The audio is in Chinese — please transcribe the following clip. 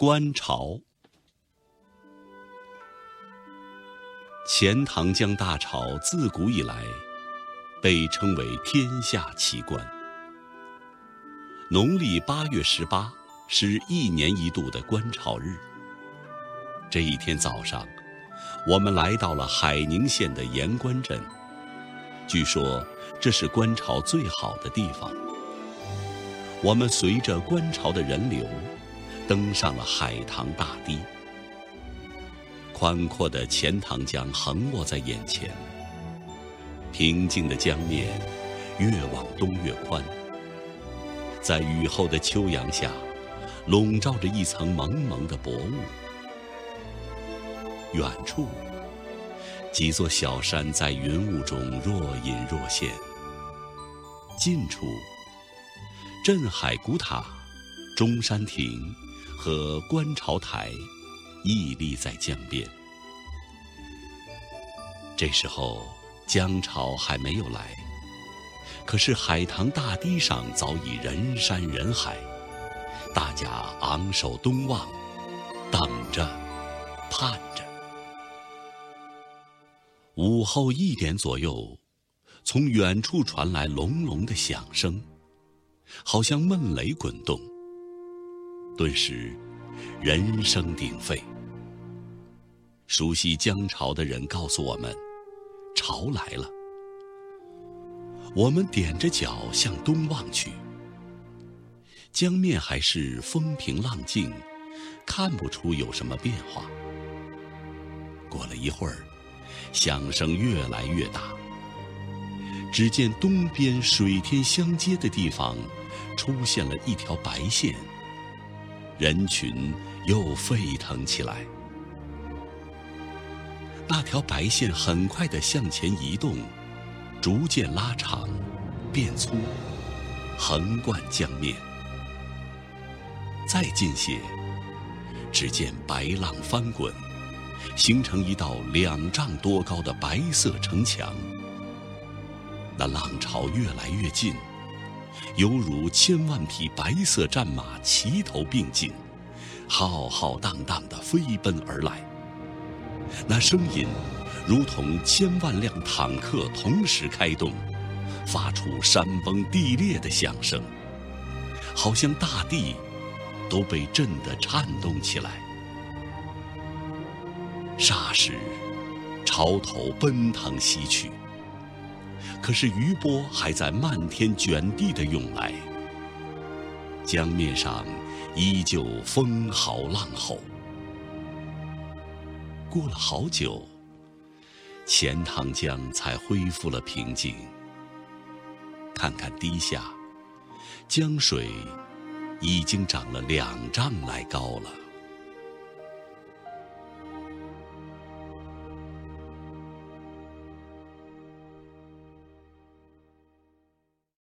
观潮。钱塘江大潮自古以来被称为天下奇观。农历八月十八是一年一度的观潮日。这一天早上，我们来到了海宁县的盐官镇，据说这是观潮最好的地方。我们随着观潮的人流。登上了海棠大堤，宽阔的钱塘江横卧在眼前。平静的江面越往东越宽，在雨后的秋阳下，笼罩着一层蒙蒙的薄雾。远处，几座小山在云雾中若隐若现。近处，镇海古塔、中山亭。和观潮台屹立在江边。这时候江潮还没有来，可是海棠大堤上早已人山人海，大家昂首东望，等着，盼着。午后一点左右，从远处传来隆隆的响声，好像闷雷滚动。顿时，人声鼎沸。熟悉江潮的人告诉我们，潮来了。我们踮着脚向东望去，江面还是风平浪静，看不出有什么变化。过了一会儿，响声越来越大。只见东边水天相接的地方，出现了一条白线。人群又沸腾起来。那条白线很快地向前移动，逐渐拉长、变粗，横贯江面。再近些，只见白浪翻滚，形成一道两丈多高的白色城墙。那浪潮越来越近。犹如千万匹白色战马齐头并进，浩浩荡荡地飞奔而来。那声音，如同千万辆坦克同时开动，发出山崩地裂的响声，好像大地都被震得颤动起来。霎时，潮头奔腾西去。可是余波还在漫天卷地的涌来，江面上依旧风嚎浪吼。过了好久，钱塘江才恢复了平静。看看堤下，江水已经涨了两丈来高了。